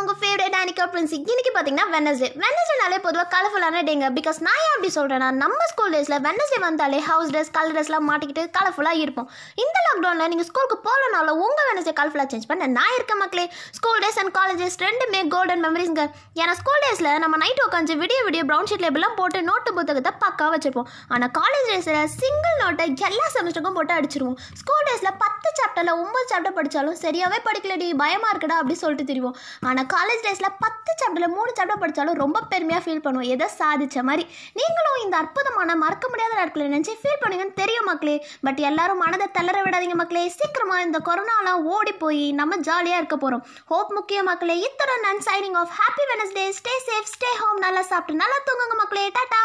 நான் தான் உங்கள் ஃபேவரட் அனிகா பிரின்சி இன்னைக்கு பார்த்தீங்கன்னா வெனஸ்டே வெனஸ்டேனாலே பொதுவாக கலர்ஃபுல்லான டேங்க பிகாஸ் நான் ஏன் அப்படி சொல்கிறேன்னா நம்ம ஸ்கூல் டேஸில் வெனஸ்டே வந்தாலே ஹவுஸ் ட்ரெஸ் கலர் ட்ரெஸ்லாம் மாட்டிக்கிட்டு கலர்ஃபுல்லாக இருப்போம். இந்த லாக்டவுனில் நீங்கள் ஸ்கூலுக்கு போகலனால உங்கள் வெனஸ்டே கலர்ஃபுல்லாக சேஞ்ச் பண்ண நான் இருக்க மக்களே. ஸ்கூல் டேஸ் அண்ட் காலேஜஸ் ரெண்டுமே கோல்டன் மெமரிஸ்ங்க ஏன்னா ஸ்கூல் டேஸில் நம்ம நைட் உட்காந்து விடிய விடிய ப்ரௌன் ஷீட் லேபிள்லாம் போட்டு நோட்டு புத்தகத்தை பக்காக வச்சுருப்போம். ஆனால் காலேஜ் டேஸில் சிங்கிள் நோட்டை எல்லா செமஸ்டருக்கும் போட்டு அடிச்சிருவோம். ஸ்கூல் டேஸில் பத்து சாப்டரில் ஒம்பது சாப்டர் படித்தாலும் சரியாகவே படிக்கலடி பயமாக இருக்குடா அப்படி சொல்லிட்டு தெரியும் ஆனால் காலேஜ் டேஸில் பத்து சாப்டரில் மூணு சாப்டர் படித்தாலும் ரொம்ப பெருமையாக ஃபீல் பண்ணுவோம். எதை சாதித்த மாதிரி. நீங்களும் இந்த அற்புதமான மறக்க முடியாத நாட்களை நினச்சி ஃபீல் பண்ணுங்கன்னு தெரியும் மக்களே. பட் எல்லாரும் மனதை தளர விடாதீங்க மக்களே. சீக்கிரமாக இந்த கொரோனாலாம் ஓடி போய் நம்ம ஜாலியாக இருக்க போகிறோம் ஹோப் முக்கிய மக்களே. இத்தனை நன் signing off happy Wednesday stay safe stay home நல்லா சாப்பிட்டு நல்லா தூங்குங்க மக்களே. டாட்டா